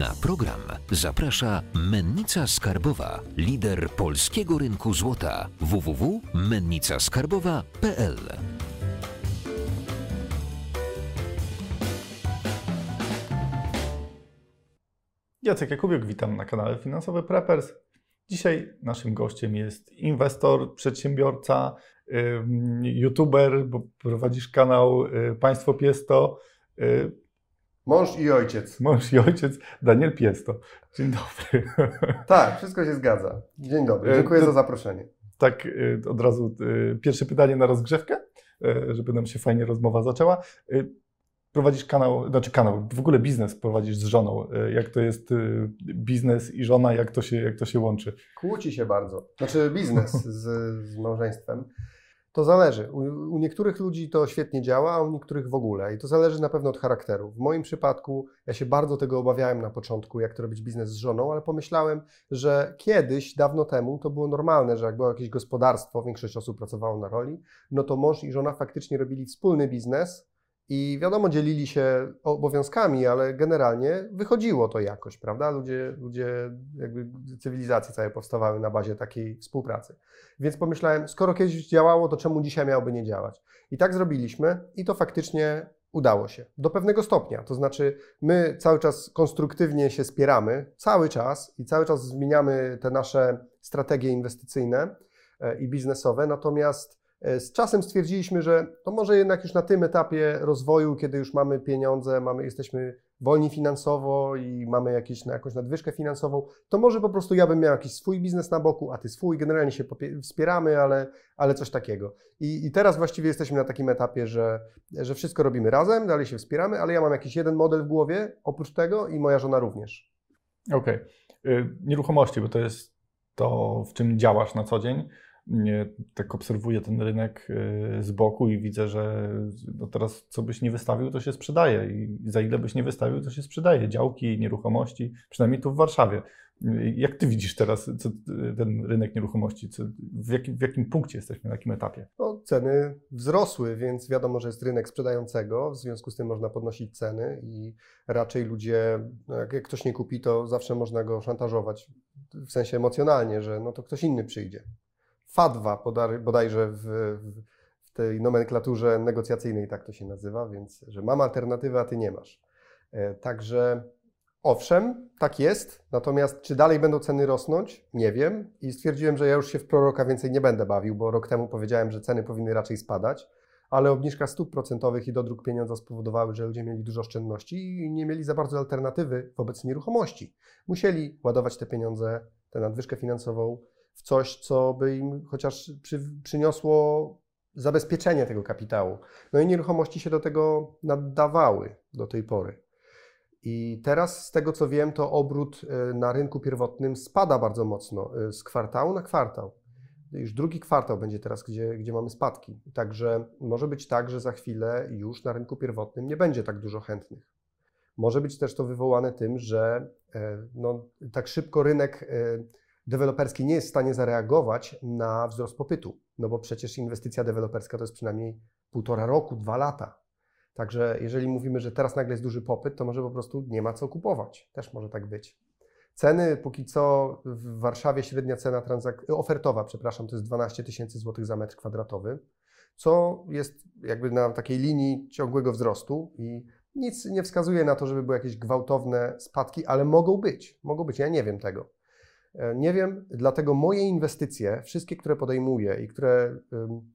Na program zaprasza Mennica Skarbowa, lider polskiego rynku złota www.mennicaskarbowa.pl. Jacek Jakubiuk, witam na kanale Finansowy Preppers. Dzisiaj naszym gościem jest inwestor, przedsiębiorca, youtuber, bo prowadzisz kanał y, Państwo Piesto, y, Mąż i ojciec. mąż i ojciec Daniel Piesto. Dzień dobry. Tak, wszystko się zgadza. Dzień dobry, E, dziękuję to- za zaproszenie. tak y, od razu y, pierwsze pytanie na rozgrzewkę, żeby nam się fajnie rozmowa zaczęła. Prowadzisz kanał, znaczy kanał, w ogóle biznes prowadzisz z żoną. Jak to jest biznes i żona, jak to się, jak to się łączy? Kłóci się bardzo. Znaczy biznes z, z małżeństwem. To zależy. U, u niektórych ludzi to świetnie działa, a u niektórych w ogóle. I to zależy na pewno od charakteru. W moim przypadku ja się bardzo tego obawiałem na początku, jak to robić biznes z żoną, ale pomyślałem, że kiedyś, dawno temu, to było normalne, że jak było jakieś gospodarstwo, większość osób pracowało na roli, no to mąż i żona faktycznie robili wspólny biznes i wiadomo, dzielili się obowiązkami, ale generalnie wychodziło to jakoś, prawda? Ludzie, ludzie jakby cywilizacje całe powstawały na bazie takiej współpracy. Więc pomyślałem, skoro kiedyś działało, to czemu dzisiaj miałoby nie działać? I tak zrobiliśmy i to faktycznie udało się. Do pewnego stopnia. To znaczy, my cały czas konstruktywnie się spieramy, cały czas i cały czas zmieniamy te nasze strategie inwestycyjne e, i biznesowe, natomiast z czasem stwierdziliśmy, że to może jednak już na tym etapie rozwoju, kiedy już mamy pieniądze, mamy, jesteśmy wolni finansowo i mamy jakieś, na jakąś nadwyżkę finansową, to może po prostu ja bym miał jakiś swój biznes na boku, a ty swój, generalnie się wspieramy, ale, ale coś takiego. I, I teraz właściwie jesteśmy na takim etapie, że, że wszystko robimy razem, dalej się wspieramy, ale ja mam jakiś jeden model w głowie oprócz tego i moja żona również. Okej. Y, Nieruchomości, bo to jest to, w czym działasz na co dzień. Tak obserwuję ten rynek y, z boku i widzę, że no teraz co byś nie wystawił, to się sprzedaje i za ile byś nie wystawił, to się sprzedaje. Działki, nieruchomości, przynajmniej tu w Warszawie. Y, Jak ty widzisz teraz co, y, ten rynek nieruchomości? Co, w, jakim, w jakim punkcie jesteśmy, na jakim etapie? No, ceny wzrosły, więc wiadomo, że jest rynek sprzedającego, w związku z tym można podnosić ceny i raczej ludzie, no jak ktoś nie kupi, to zawsze można go szantażować, w sensie emocjonalnie, że no to ktoś inny przyjdzie. Fadwa bodaj, bodajże w, w, w tej nomenklaturze negocjacyjnej tak to się nazywa, więc że mam alternatywę, a ty nie masz. E, Także owszem, tak jest, natomiast czy dalej będą ceny rosnąć? Nie wiem i stwierdziłem, że ja już się w proroka więcej nie będę bawił, bo rok temu powiedziałem, że ceny powinny raczej spadać, ale obniżka stóp procentowych i dodruk pieniądza spowodowały, że ludzie mieli dużo oszczędności i nie mieli za bardzo alternatywy wobec nieruchomości. Musieli ładować te pieniądze, tę nadwyżkę finansową w coś, co by im chociaż przy, przyniosło zabezpieczenie tego kapitału. No i nieruchomości się do tego nadawały do tej pory. I teraz, z tego co wiem, to obrót y, na rynku pierwotnym spada bardzo mocno y, z kwartału na kwartał. Już drugi kwartał będzie teraz, gdzie, gdzie mamy spadki. Także może być tak, że za chwilę już na rynku pierwotnym nie będzie tak dużo chętnych. Może być też to wywołane tym, że e, no, tak szybko rynek e, deweloperski nie jest w stanie zareagować na wzrost popytu. No bo przecież inwestycja deweloperska to jest przynajmniej półtora roku, dwa lata. Także jeżeli mówimy, że teraz nagle jest duży popyt, to może po prostu nie ma co kupować. Też może tak być. Ceny póki co w Warszawie średnia cena transak- ofertowa, przepraszam, to jest 12 tysięcy złotych za metr kwadratowy, co jest jakby na takiej linii ciągłego wzrostu i nic nie wskazuje na to, żeby były jakieś gwałtowne spadki, ale mogą być. Mogą być, ja nie wiem tego. E, Nie wiem, dlatego moje inwestycje, wszystkie, które podejmuję i które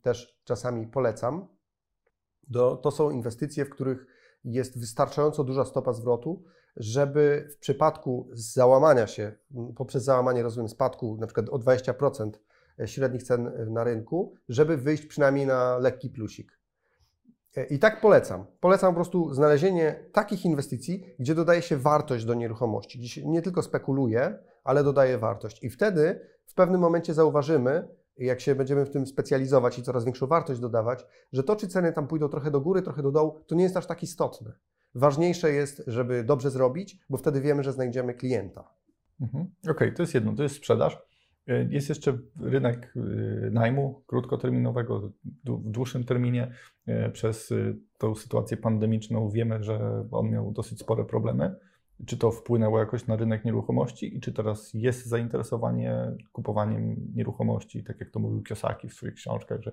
też czasami polecam, to są inwestycje, w których jest wystarczająco duża stopa zwrotu, żeby w przypadku załamania się, poprzez załamanie, rozumiem, spadku przykład o 20% średnich cen y, na rynku, żeby wyjść przynajmniej na lekki plusik. E, I tak polecam. Polecam po prostu znalezienie takich inwestycji, gdzie dodaje się wartość do nieruchomości, gdzie nie tylko spekuluje, ale dodaje wartość. I wtedy w pewnym momencie zauważymy, jak się będziemy w tym specjalizować i coraz większą wartość dodawać, że to, czy ceny tam pójdą trochę do góry, trochę do dołu, to nie jest aż tak istotne. Ważniejsze jest, żeby dobrze zrobić, bo wtedy wiemy, że znajdziemy klienta. Mhm. Okej, to jest jedno, to jest sprzedaż. Y, Jest jeszcze rynek y, najmu krótkoterminowego, w dłuższym terminie. Y, Przez tą sytuację pandemiczną wiemy, że on miał dosyć spore problemy. Czy to wpłynęło jakoś na rynek nieruchomości i czy teraz jest zainteresowanie kupowaniem nieruchomości, tak jak to mówił Kiosaki w swoich książkach, że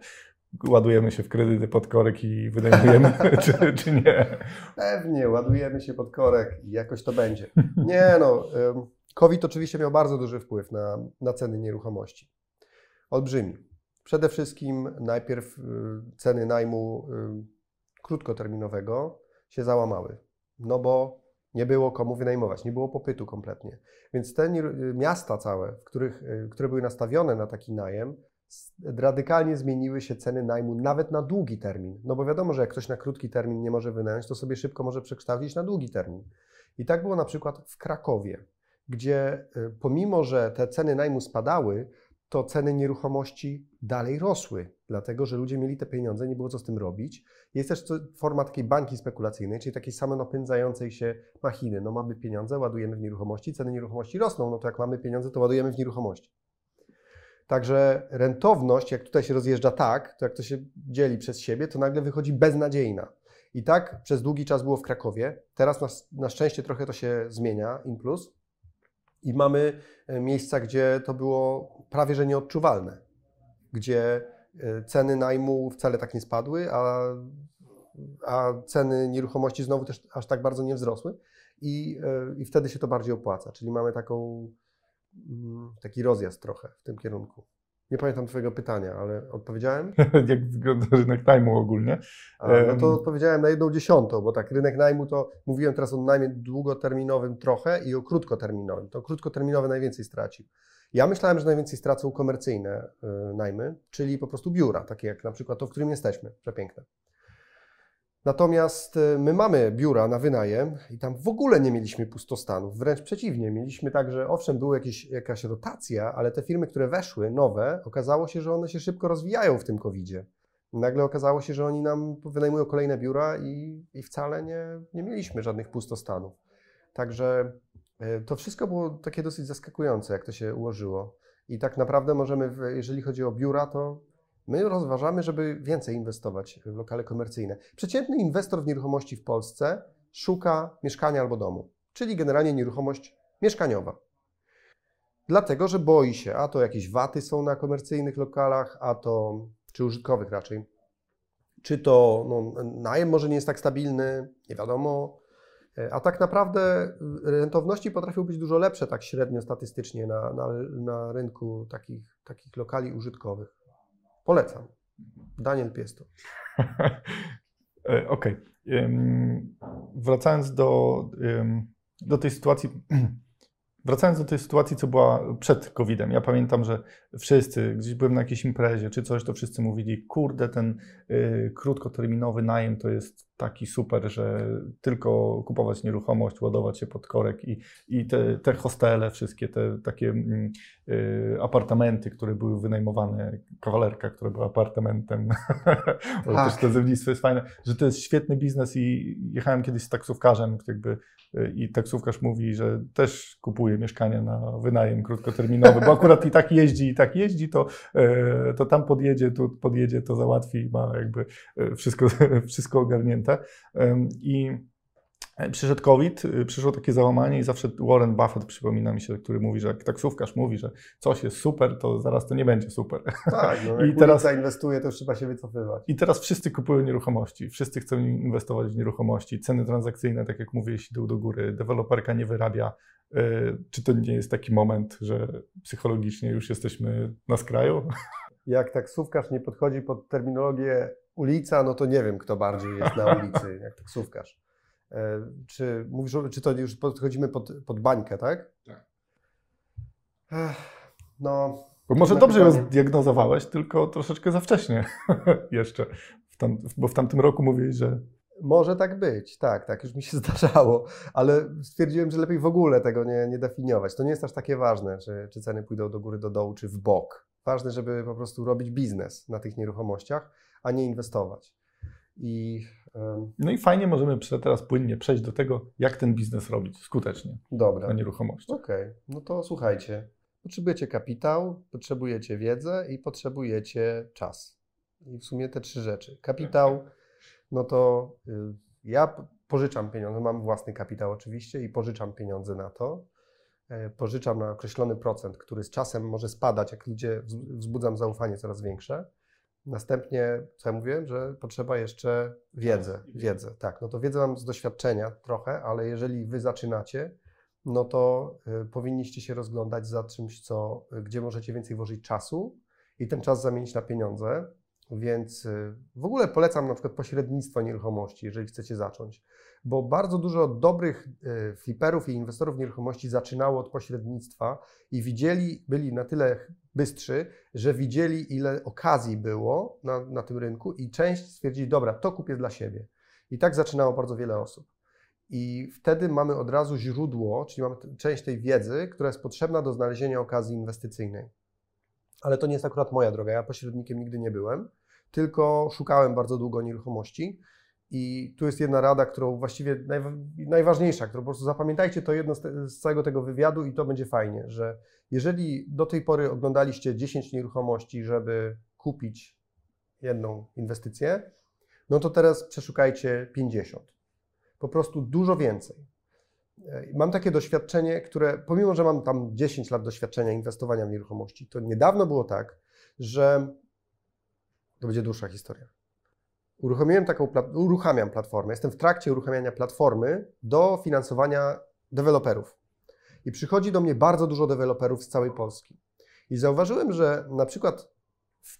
ładujemy się w kredyty pod korek i wynajmujemy, czy, czy nie? Pewnie, ładujemy się pod korek i jakoś to będzie. Nie no, COVID oczywiście miał bardzo duży wpływ na, na ceny nieruchomości. Olbrzymi. Przede wszystkim najpierw y, ceny najmu y, krótkoterminowego się załamały, no bo nie było komu wynajmować, nie było popytu kompletnie. Więc te miasta całe, których, y, które były nastawione na taki najem, radykalnie zmieniły się ceny najmu nawet na długi termin. No bo wiadomo, że jak ktoś na krótki termin nie może wynająć, to sobie szybko może przekształcić na długi termin. I tak było na przykład w Krakowie, gdzie pomimo, że te ceny najmu spadały, to ceny nieruchomości dalej rosły, dlatego że ludzie mieli te pieniądze, nie było co z tym robić. Jest też forma takiej banki spekulacyjnej, czyli takiej samonapędzającej się machiny. No mamy pieniądze, ładujemy w nieruchomości, ceny nieruchomości rosną, no to jak mamy pieniądze, to ładujemy w nieruchomości. Także rentowność, jak tutaj się rozjeżdża tak, to jak to się dzieli przez siebie, to nagle wychodzi beznadziejna. I tak przez długi czas było w Krakowie. Teraz na, na szczęście trochę to się zmienia, in plus. I mamy e, miejsca, gdzie to było prawie że nieodczuwalne, gdzie ceny najmu wcale tak nie spadły, a, a ceny nieruchomości znowu też aż tak bardzo nie wzrosły i, e, i wtedy się to bardziej opłaca. Czyli mamy taką, mm, taki rozjazd trochę w tym kierunku. Nie pamiętam Twojego pytania, ale odpowiedziałem? Jak wygląda rynek najmu ogólnie? A, no to odpowiedziałem na jedną dziesiątą, bo tak, rynek najmu to mówiłem teraz o najmie długoterminowym trochę i o krótkoterminowym. To krótkoterminowy najwięcej stracił. Ja myślałem, że najwięcej stracą komercyjne y, najmy, czyli po prostu biura, takie jak na przykład to, w którym jesteśmy, przepiękne. Natomiast y, my mamy biura na wynajem i tam w ogóle nie mieliśmy pustostanów, wręcz przeciwnie. Mieliśmy tak, że owszem, była jakieś, jakaś rotacja, ale te firmy, które weszły, nowe, okazało się, że one się szybko rozwijają w tym COVID-zie. Nagle okazało się, że oni nam wynajmują kolejne biura i, i wcale nie, nie mieliśmy żadnych pustostanów. Także y, to wszystko było takie dosyć zaskakujące, jak to się ułożyło. I tak naprawdę możemy, jeżeli chodzi o biura, to My rozważamy, żeby więcej inwestować w lokale komercyjne. Przeciętny inwestor w nieruchomości w Polsce szuka mieszkania albo domu, czyli generalnie nieruchomość mieszkaniowa. Dlatego, że boi się, a to jakieś waty są na komercyjnych lokalach, a to, czy użytkowych raczej, czy to no, najem może nie jest tak stabilny, nie wiadomo. A tak naprawdę rentowności potrafią być dużo lepsze, tak średnio statystycznie na, na, na rynku takich, takich lokali użytkowych. Polecam. Daniel Piesto. E, okej. Okay. Wracając do, do tej sytuacji Wracając do tej sytuacji, co była przed COVID-em, ja pamiętam, że wszyscy, gdzieś byłem na jakiejś imprezie czy coś, to wszyscy mówili, kurde, ten y, krótkoterminowy najem to jest taki super, że tylko kupować nieruchomość, ładować się pod korek i, i te, te hostele, wszystkie te takie y, apartamenty, które były wynajmowane, kawalerka, która była apartamentem, bo tak. też to zewnictwo jest fajne, że to jest świetny biznes i jechałem kiedyś z taksówkarzem jakby y, i taksówkarz mówi, że też kupuje mieszkanie na wynajem krótkoterminowy, bo akurat i tak jeździ, i tak jeździ, to, e, to tam podjedzie, tu podjedzie, to załatwi, ma jakby e, wszystko, wszystko ogarnięte. I Przyszedł COVID, y, przyszło takie załamanie i zawsze Warren Buffett przypomina mi się, który mówi, że jak taksówkarz mówi, że coś jest super, to zaraz to nie będzie super. Tak, no, I teraz inwestuje, to już trzeba się wycofywać. I teraz wszyscy kupują nieruchomości, wszyscy chcą inwestować w nieruchomości, ceny transakcyjne, tak jak mówiłeś, idą do góry, deweloperka nie wyrabia. Y, czy to nie jest taki moment, że psychologicznie już jesteśmy na skraju? Jak taksówkarz nie podchodzi pod terminologię ulica, no to nie wiem, kto bardziej jest na ulicy, jak taksówkarz. E, czy mówisz, czy to już podchodzimy pod, pod bańkę, tak? Tak. No. Bo może dobrze ją zdiagnozowałeś, tylko troszeczkę za wcześnie jeszcze. W tam, bo w tamtym roku mówiłeś, że. Może tak być, tak, tak, już mi się zdarzało, ale stwierdziłem, że lepiej w ogóle tego nie, nie definiować. To nie jest aż takie ważne, czy, czy ceny pójdą do góry, do dołu, czy w bok. Ważne, żeby po prostu robić biznes na tych nieruchomościach, a nie inwestować. I no i fajnie możemy teraz płynnie przejść do tego, jak ten biznes robić skutecznie Dobra. na nieruchomości. Okej, okay. no to słuchajcie. Potrzebujecie kapitał, potrzebujecie wiedzę i potrzebujecie czas. I w sumie te trzy rzeczy. Kapitał, no to y, ja pożyczam pieniądze, mam własny kapitał oczywiście i pożyczam pieniądze na to. E, pożyczam na określony procent, który z czasem może spadać, jak ludzie wzbudzam zaufanie coraz większe. Następnie, co ja mówiłem, że potrzeba jeszcze wiedzę, wiedzę, tak, no to wiedzę mam z doświadczenia trochę, ale jeżeli wy zaczynacie, no to y, powinniście się rozglądać za czymś, co, gdzie możecie więcej włożyć czasu i ten czas zamienić na pieniądze, więc y, w ogóle polecam na przykład pośrednictwo nieruchomości, jeżeli chcecie zacząć, bo bardzo dużo dobrych y, fliperów i inwestorów nieruchomości zaczynało od pośrednictwa i widzieli, byli na tyle bystrzy, że widzieli, ile okazji było na, na tym rynku i część stwierdzili, dobra, to kupię dla siebie. I tak zaczynało bardzo wiele osób. I wtedy mamy od razu źródło, czyli mamy część tej wiedzy, która jest potrzebna do znalezienia okazji inwestycyjnej. Ale to nie jest akurat moja droga. Ja pośrednikiem nigdy nie byłem, tylko szukałem bardzo długo nieruchomości. I tu jest jedna rada, którą właściwie najważniejsza, którą po prostu zapamiętajcie to jedno z, całego tego wywiadu i to będzie fajnie, że jeżeli do tej pory oglądaliście 10 nieruchomości, żeby kupić jedną inwestycję, no to teraz przeszukajcie 50. Po prostu dużo więcej. E, mam takie doświadczenie, które pomimo, że mam tam 10 lat doświadczenia inwestowania w nieruchomości, to niedawno było tak, że to będzie dłuższa historia. Uruchomiłem taką, uruchamiam platformę, jestem w trakcie uruchamiania platformy do finansowania deweloperów. I przychodzi do mnie bardzo dużo deweloperów z całej Polski. I zauważyłem, że na przykład w,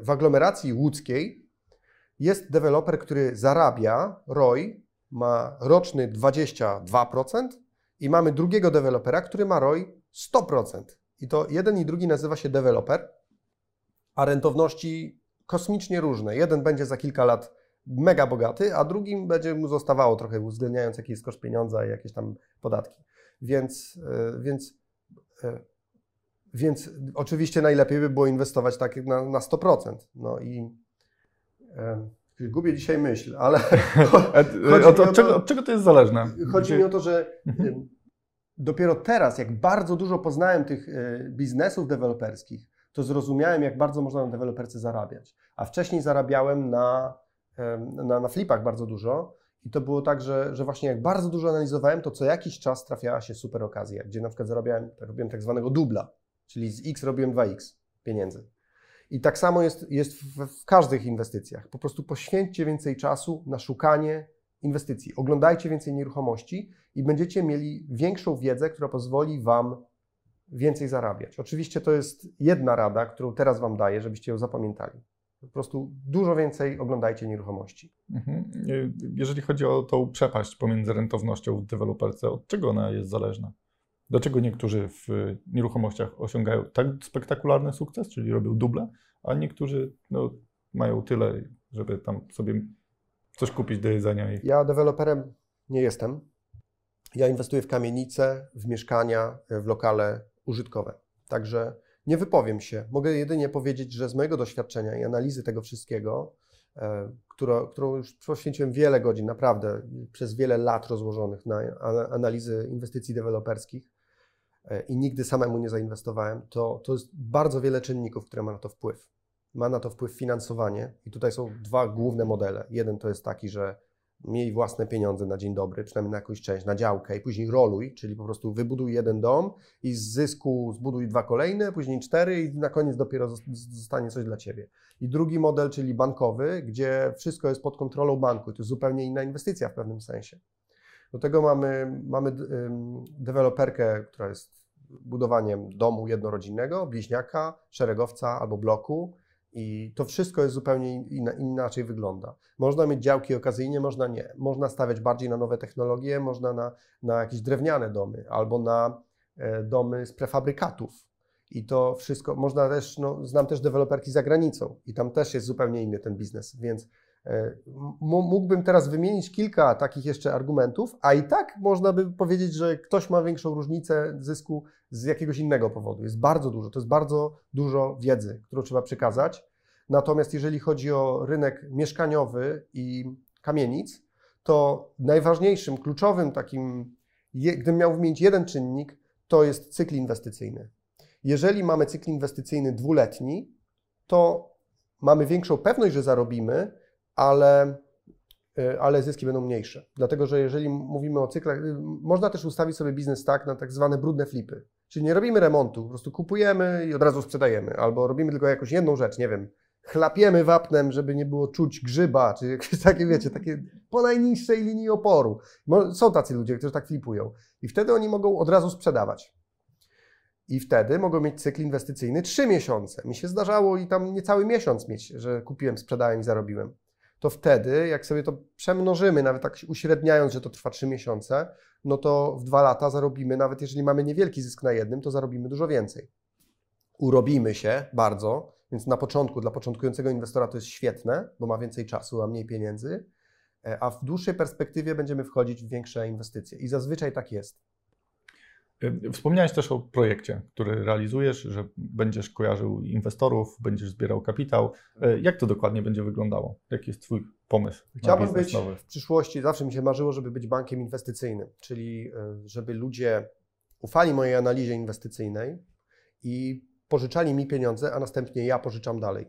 w aglomeracji łódzkiej jest deweloper, który zarabia ROI, ma roczny 22% i mamy drugiego dewelopera, który ma ROI 100%. I to jeden i drugi nazywa się deweloper, a rentowności kosmicznie różne. Jeden będzie za kilka lat mega bogaty, a drugim będzie mu zostawało trochę, uwzględniając jaki jest koszt pieniądza i jakieś tam podatki. Więc, e, więc, e, więc oczywiście najlepiej by było inwestować tak na, na 100%. No i e, gubię dzisiaj myśl, ale. od, od, czego, od czego to jest zależne? Chodzi Gdzie... mi o to, że mhm. dopiero teraz, jak bardzo dużo poznałem tych biznesów deweloperskich, to zrozumiałem, jak bardzo można na deweloperce zarabiać. A wcześniej zarabiałem na, na, na flipach bardzo dużo. I to było tak, że, że właśnie jak bardzo dużo analizowałem, to co jakiś czas trafiała się super okazja, gdzie na przykład zarabiałem, robiłem tak zwanego dubla, czyli z X robiłem 2X pieniędzy. I tak samo jest, jest w, w każdych inwestycjach. Po prostu poświęćcie więcej czasu na szukanie inwestycji. Oglądajcie więcej nieruchomości i będziecie mieli większą wiedzę, która pozwoli Wam więcej zarabiać. Oczywiście to jest jedna rada, którą teraz Wam daję, żebyście ją zapamiętali. Po prostu dużo więcej oglądajcie nieruchomości. Mhm. Jeżeli chodzi o tą przepaść pomiędzy rentownością w deweloperce, od czego ona jest zależna? Dlaczego niektórzy w nieruchomościach osiągają tak spektakularny sukces, czyli robią duble, a niektórzy no, mają tyle, żeby tam sobie coś kupić do jedzenia? I... Ja deweloperem nie jestem. Ja inwestuję w kamienice, w mieszkania, w lokale użytkowe. Także nie wypowiem się. Mogę jedynie powiedzieć, że z mojego doświadczenia i analizy tego wszystkiego, e, którą, którą już poświęciłem wiele godzin, naprawdę przez wiele lat rozłożonych na analizy inwestycji deweloperskich i nigdy samemu nie zainwestowałem, to, to jest bardzo wiele czynników, które ma na to wpływ. Ma na to wpływ finansowanie i tutaj są dwa główne modele. Jeden to jest taki, że miej własne pieniądze na dzień dobry, przynajmniej na jakąś część, na działkę i później roluj, czyli po prostu wybuduj jeden dom i z zysku zbuduj dwa kolejne, później cztery i na koniec dopiero zostanie coś dla Ciebie. I drugi model, czyli bankowy, gdzie wszystko jest pod kontrolą banku to jest zupełnie inna inwestycja w pewnym sensie. Do tego mamy, mamy deweloperkę, która jest budowaniem domu jednorodzinnego, bliźniaka, szeregowca albo bloku, i to wszystko jest zupełnie inaczej wygląda. Można mieć działki okazyjnie, można nie. Można stawiać bardziej na nowe technologie, można na, na jakieś drewniane domy albo na e, domy z prefabrykatów. I to wszystko, można też, no, znam też deweloperki za granicą i tam też jest zupełnie inny ten biznes, więc mógłbym teraz wymienić kilka takich jeszcze argumentów, a i tak można by powiedzieć, że ktoś ma większą różnicę zysku z jakiegoś innego powodu. Jest bardzo dużo, to jest bardzo dużo wiedzy, którą trzeba przekazać. Natomiast jeżeli chodzi o rynek mieszkaniowy i kamienic, to najważniejszym, kluczowym takim, gdybym miał wymienić jeden czynnik, to jest cykl inwestycyjny. Jeżeli mamy cykl inwestycyjny dwuletni, to mamy większą pewność, że zarobimy, ale y, ale zyski będą mniejsze. Dlatego, że jeżeli mówimy o cyklach, y, można też ustawić sobie biznes tak na tak zwane brudne flipy. Czyli nie robimy remontu, po prostu kupujemy i od razu sprzedajemy, albo robimy tylko jakąś jedną rzecz, nie wiem, chlapiemy wapnem, żeby nie było czuć grzyba, czy jakieś takie, wiecie, takie po najniższej linii oporu. Są tacy ludzie, którzy tak flipują. I wtedy oni mogą od razu sprzedawać. I wtedy mogą mieć cykl inwestycyjny 3 miesiące. Mi się zdarzało i tam niecały miesiąc mieć, że kupiłem, sprzedałem i zarobiłem. To wtedy, jak sobie to przemnożymy, nawet tak uśredniając, że to trwa 3 miesiące, no to w dwa lata zarobimy, nawet jeżeli mamy niewielki zysk na jednym, to zarobimy dużo więcej. Urobimy się bardzo, więc na początku, dla początkującego inwestora to jest świetne, bo ma więcej czasu, a mniej pieniędzy, e, a w dłuższej perspektywie będziemy wchodzić w większe inwestycje. I zazwyczaj tak jest. E, wspomniałeś też o projekcie, który realizujesz, że będziesz kojarzył inwestorów, będziesz zbierał kapitał. E, jak to dokładnie będzie wyglądało? Jaki jest Twój pomysł? Chciałbym być nowy? w przyszłości, zawsze mi się marzyło, żeby być bankiem inwestycyjnym, czyli żeby ludzie ufali mojej analizie inwestycyjnej i pożyczali mi pieniądze, a następnie ja pożyczam dalej.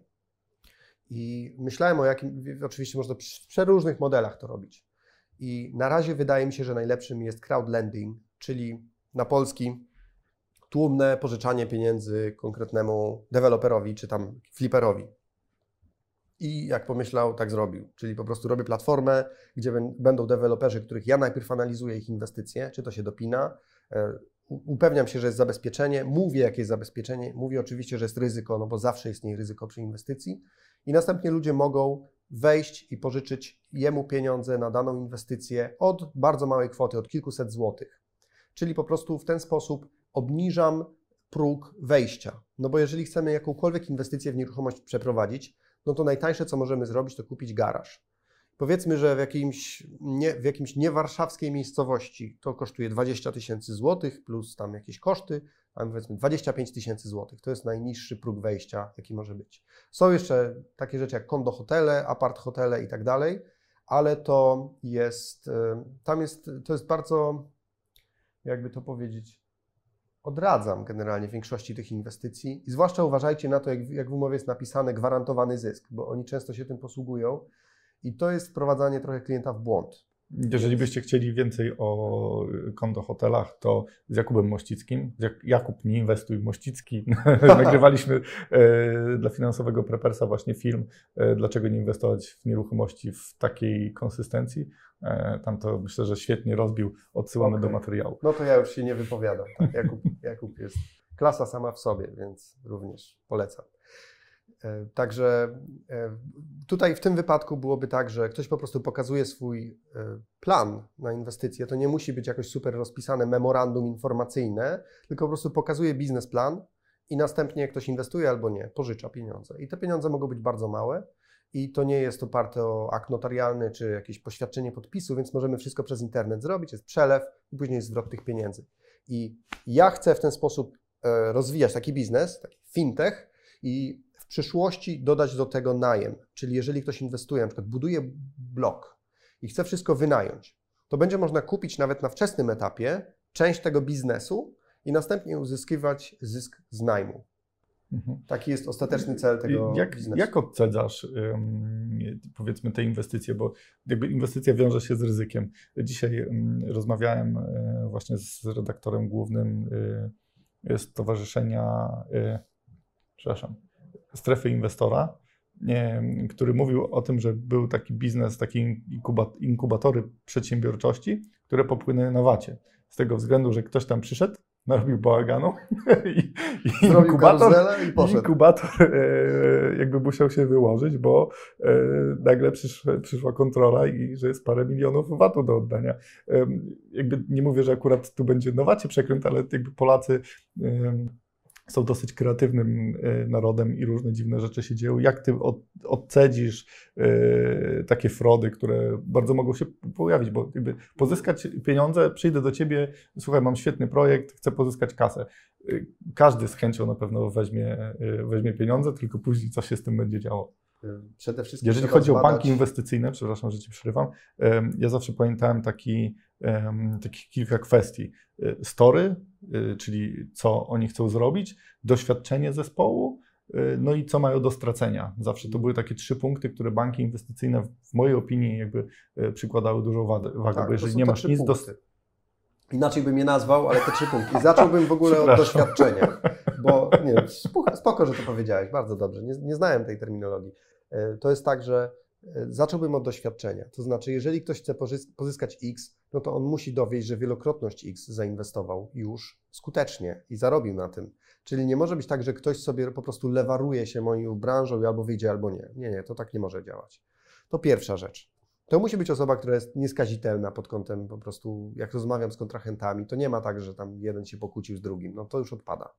I myślałem o jakim, oczywiście można przy przeróżnych modelach to robić. I na razie wydaje mi się, że najlepszym jest crowdlending, czyli na polski tłumne pożyczanie pieniędzy konkretnemu deweloperowi czy tam fliperowi. I jak pomyślał, tak zrobił. Czyli po prostu robię platformę, gdzie będą deweloperzy, których ja najpierw analizuję ich inwestycje, czy to się dopina, e, upewniam się, że jest zabezpieczenie, mówię, jakie jest zabezpieczenie, mówię oczywiście, że jest ryzyko, no bo zawsze istnieje ryzyko przy inwestycji i następnie ludzie mogą wejść i pożyczyć jemu pieniądze na daną inwestycję od bardzo małej kwoty, od kilkuset złotych. Czyli po prostu w ten sposób obniżam próg wejścia. No bo jeżeli chcemy jakąkolwiek inwestycję w nieruchomość przeprowadzić, no to najtańsze, co możemy zrobić, to kupić garaż. Powiedzmy, że w jakimś, nie, w jakimś niewarszawskiej miejscowości to kosztuje 20 tysięcy złotych plus tam jakieś koszty, a powiedzmy 25 tysięcy złotych. To jest najniższy próg wejścia, jaki może być. Są jeszcze takie rzeczy jak kondo hotele, apart hotele i tak dalej, ale to jest, tam jest, to jest bardzo, jakby to powiedzieć, odradzam generalnie większości tych inwestycji i zwłaszcza uważajcie na to, jak, jak w umowie jest napisane gwarantowany zysk, bo oni często się tym posługują i to jest wprowadzanie trochę klienta w błąd. Jeżeli byście chcieli więcej o kondo hotelach, to z Jakubem Mościckim. Jakub, nie inwestuj, Mościcki. Nagrywaliśmy e, dla finansowego prepersa właśnie film, e, dlaczego nie inwestować w nieruchomości w takiej konsystencji. E, tam to myślę, że świetnie rozbił. Odsyłamy okay. do materiału. No to ja już się nie wypowiadam. Tak, Jakub, Jakub jest klasa sama w sobie, więc również polecam. E, także e, tutaj w tym wypadku byłoby tak, że ktoś po prostu pokazuje swój e, plan na inwestycje. To nie musi być jakoś super rozpisane memorandum informacyjne, tylko po prostu pokazuje biznesplan i następnie ktoś inwestuje albo nie, pożycza pieniądze. I te pieniądze mogą być bardzo małe i to nie jest oparte o akt notarialny czy jakieś poświadczenie podpisu, więc możemy wszystko przez internet zrobić, jest przelew i później jest zwrot tych pieniędzy. I ja chcę w ten sposób rozwijać taki biznes, taki fintech i w przyszłości dodać do tego najem. Czyli jeżeli ktoś inwestuje, na przykład buduje blok i chce wszystko wynająć, to będzie można kupić nawet na wczesnym etapie część tego biznesu i następnie uzyskiwać zysk z najmu. Mhm. Taki jest ostateczny cel tego jak, biznesu. Jak oceniasz powiedzmy te inwestycje, bo jakby inwestycja wiąże się z ryzykiem. Dzisiaj rozmawiałem e, właśnie z redaktorem głównym e, Stowarzyszenia, e, przepraszam, strefy inwestora, który mówił o tym, że był taki biznes, takie inkubatory przedsiębiorczości, które popłynęły na wacie. Z tego względu, że ktoś tam przyszedł, narobił bałaganu i, i inkubator, i inkubator e, jakby musiał się wyłożyć, bo e, nagle przysz, przyszła kontrola i że jest parę milionów VAT-u do oddania. E, jakby nie mówię, że akurat tu będzie na wacie przekręt, ale jakby Polacy są dosyć kreatywnym e, narodem i różne dziwne rzeczy się dzieją. Jak ty odcedzisz e, takie frody, które bardzo mogą się pojawić, bo jakby pozyskać pieniądze, przyjdę do ciebie, słuchaj, mam świetny projekt, chcę pozyskać kasę. E, każdy z chęcią na pewno weźmie, weźmie pieniądze, tylko później co się z tym będzie działo. Przede wszystkim Jeżeli chodzi zbadać... o banki inwestycyjne, przepraszam, że ci przerywam, ja zawsze pamiętałem taki, takich kilka kwestii. Story, Y, czyli co oni chcą zrobić, doświadczenie zespołu y, no i co mają do stracenia. Zawsze to były takie trzy punkty, które banki inwestycyjne w mojej opinii jakby y, przykładały dużą wagę, Tak, bo jeżeli nie masz nic do... punkty. Inaczej bym je nazwał, ale te trzy punkty. I zacząłbym w ogóle od doświadczenia, bo nie, spoko, że to powiedziałeś, bardzo dobrze, nie, nie znałem tej terminologii. E, To jest tak, że e, zacząłbym od doświadczenia. To znaczy, jeżeli ktoś chce pozyskać X, no to on musi dowieść, że wielokrotność X zainwestował już skutecznie i zarobił na tym. Czyli nie może być tak, że ktoś sobie po prostu lewaruje się moją branżą i albo wyjdzie, albo nie. Nie, nie, to tak nie może działać. To pierwsza rzecz. To musi być osoba, która jest nieskazitelna pod kątem po prostu, jak rozmawiam z kontrahentami, to nie ma tak, że tam jeden się pokłócił z drugim, no to już odpada.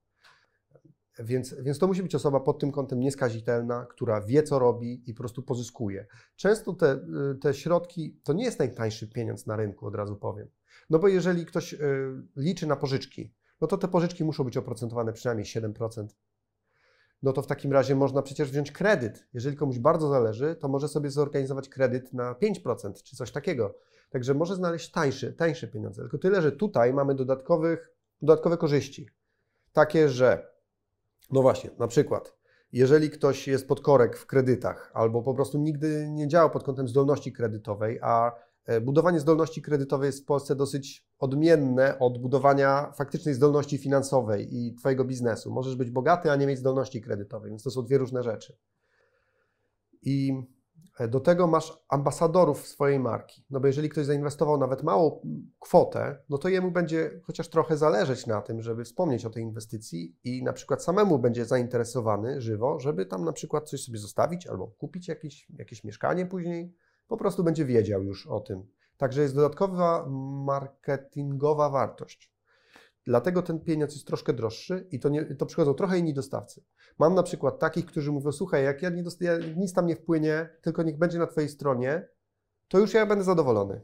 Więc, więc to musi być osoba pod tym kątem nieskazitelna, która wie, co robi i po prostu pozyskuje. Często te, y, te środki to nie jest najtańszy pieniądz na rynku, od razu powiem. No bo jeżeli ktoś y, liczy na pożyczki, no to te pożyczki muszą być oprocentowane przynajmniej 7%. No to w takim razie można przecież wziąć kredyt. Jeżeli komuś bardzo zależy, to może sobie zorganizować kredyt na 5% czy coś takiego. Także może znaleźć tańsze, tańsze pieniądze. Tylko tyle, że tutaj mamy dodatkowych, dodatkowe korzyści. Takie, że no właśnie, na przykład, jeżeli ktoś jest pod korek w kredytach albo po prostu nigdy nie działał pod kątem zdolności kredytowej, a e, budowanie zdolności kredytowej jest w Polsce dosyć odmienne od budowania faktycznej zdolności finansowej i Twojego biznesu. Możesz być bogaty, a nie mieć zdolności kredytowej, więc to są dwie różne rzeczy. I do tego masz ambasadorów swojej marki. No bo jeżeli ktoś zainwestował nawet małą kwotę, no to jemu będzie chociaż trochę zależeć na tym, żeby wspomnieć o tej inwestycji i na przykład samemu będzie zainteresowany żywo, żeby tam na przykład coś sobie zostawić albo kupić jakieś, jakieś mieszkanie później. Po prostu będzie wiedział już o tym. Także jest dodatkowa marketingowa wartość. Dlatego ten pieniądz jest troszkę droższy i to, nie, to przychodzą trochę inni dostawcy. Mam na przykład takich, którzy mówią, słuchaj, jak ja, nie dost, ja nic tam nie wpłynie, tylko niech będzie na Twojej stronie, to już ja będę zadowolony.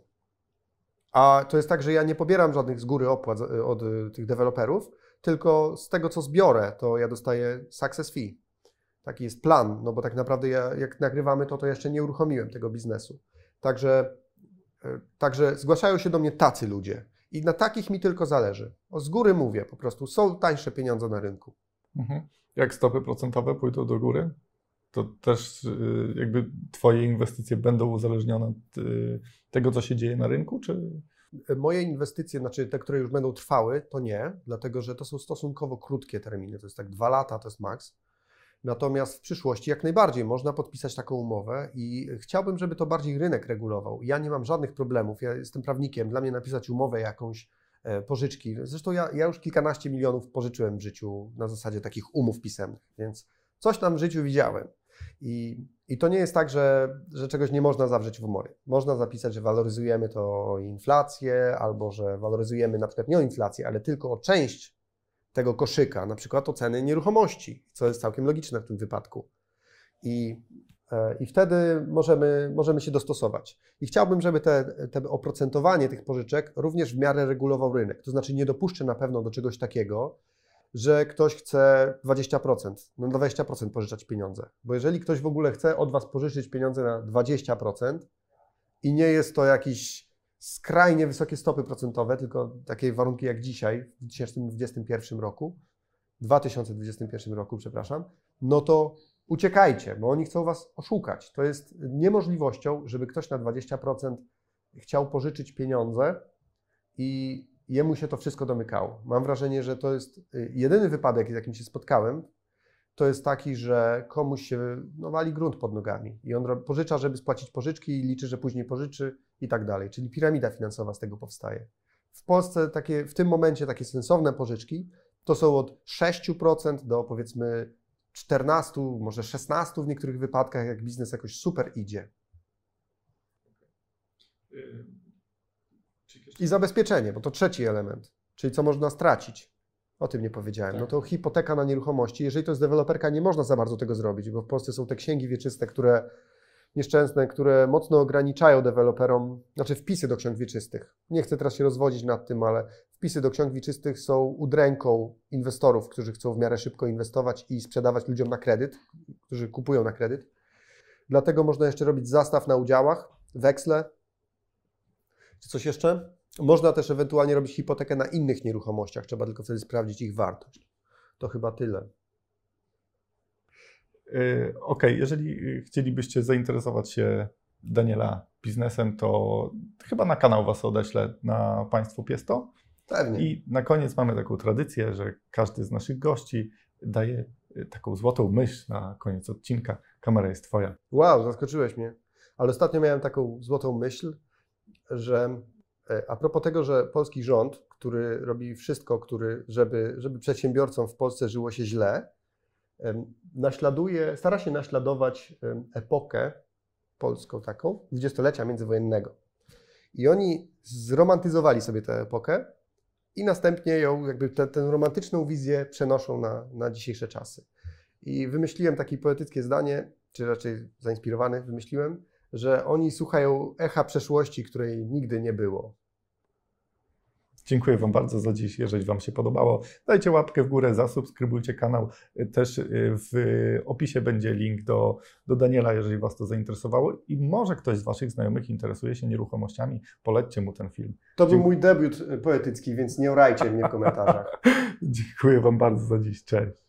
A to jest tak, że ja nie pobieram żadnych z góry opłat z- od y, tych deweloperów, tylko z tego, co zbiorę, to ja dostaję success fee. Taki jest plan, no bo tak naprawdę ja, jak nagrywamy to, to jeszcze nie uruchomiłem tego biznesu. Także, y, także zgłaszają się do mnie tacy ludzie i na takich mi tylko zależy. O, z góry mówię po prostu, są tańsze pieniądze na rynku. Mhm. Jak stopy procentowe pójdą do góry, to też y, jakby Twoje inwestycje będą uzależnione od y, tego, co się dzieje na rynku, czy... Moje inwestycje, znaczy te, które już będą trwały, to nie, dlatego że to są stosunkowo krótkie terminy, to jest tak dwa lata, to jest maks. Natomiast w przyszłości jak najbardziej można podpisać taką umowę i chciałbym, żeby to bardziej rynek regulował. Ja nie mam żadnych problemów, ja jestem prawnikiem, dla mnie napisać umowę jakąś, e, pożyczki. Zresztą ja, ja już kilkanaście milionów pożyczyłem w życiu na zasadzie takich umów pisemnych, więc coś tam w życiu widziałem. I, i to nie jest tak, że, że czegoś nie można zawrzeć w umowie. Można zapisać, że waloryzujemy to inflację, albo że waloryzujemy na przykład nie o inflację, ale tylko o część tego koszyka, na przykład o ceny nieruchomości, co jest całkiem logiczne w tym wypadku. I, e, i wtedy możemy, możemy się dostosować. I chciałbym, żeby te, te oprocentowanie tych pożyczek również w miarę regulował rynek. To znaczy nie dopuszczę na pewno do czegoś takiego, że ktoś chce 20%, no 20% pożyczać pieniądze. Bo jeżeli ktoś w ogóle chce od Was pożyczyć pieniądze na 20% i nie jest to jakiś skrajnie wysokie stopy procentowe, tylko takie warunki jak dzisiaj, w 2021 roku, 2021 roku, przepraszam, no to uciekajcie, bo oni chcą Was oszukać. To jest niemożliwością, żeby ktoś na 20% chciał pożyczyć pieniądze i jemu się to wszystko domykało. Mam wrażenie, że to jest y, jedyny wypadek, z jakim się spotkałem, to jest taki, że komuś się no, wali grunt pod nogami i on pożycza, żeby spłacić pożyczki i liczy, że później pożyczy i tak dalej. Czyli piramida finansowa z tego powstaje. W Polsce takie, w tym momencie takie sensowne pożyczki to są od 6% do powiedzmy 14, może 16 w niektórych wypadkach, jak biznes jakoś super idzie. I zabezpieczenie, bo to trzeci element, czyli co można stracić. O tym nie powiedziałem. Tak. No to hipoteka na nieruchomości. Jeżeli to jest deweloperka, nie można za bardzo tego zrobić, bo w Polsce są te księgi wieczyste, które nieszczęsne, które mocno ograniczają deweloperom, znaczy wpisy do ksiąg wieczystych. Nie chcę teraz się rozwodzić nad tym, ale wpisy do ksiąg wieczystych są udręką inwestorów, którzy chcą w miarę szybko inwestować i sprzedawać ludziom na kredyt, którzy kupują na kredyt. Dlatego można jeszcze robić zastaw na udziałach, weksle. Czy coś jeszcze? Można też ewentualnie robić hipotekę na innych nieruchomościach, trzeba tylko wtedy sprawdzić ich wartość. To chyba tyle. Y, OK, jeżeli y, chcielibyście zainteresować się Daniela biznesem, to chyba na kanał Was odeślę na Państwu Piesto. Pewnie. I na koniec mamy taką tradycję, że każdy z naszych gości daje y, taką złotą myśl na koniec odcinka. Kamera jest Twoja. Wow, zaskoczyłeś mnie. Ale ostatnio miałem taką złotą myśl, że a propos tego, że polski rząd, który robi wszystko, który, żeby, żeby przedsiębiorcom w Polsce żyło się źle, naśladuje, stara się naśladować epokę polską taką, dwudziestolecia międzywojennego. I oni zromantyzowali sobie tę epokę i następnie ją, jakby tę, tę romantyczną wizję przenoszą na, na dzisiejsze czasy. I wymyśliłem takie poetyckie zdanie, czy raczej zainspirowany wymyśliłem, że oni słuchają echa przeszłości, której nigdy nie było. Dziękuję Wam bardzo za dziś. Jeżeli Wam się podobało, dajcie łapkę w górę, zasubskrybujcie kanał. Też y, w opisie będzie link do, do Daniela, jeżeli Was to zainteresowało. I może ktoś z Waszych znajomych interesuje się nieruchomościami, polećcie mu ten film. To był mój debiut poetycki, więc nie orajcie mnie w komentarzach. Dziękuję Wam bardzo za dziś. Cześć.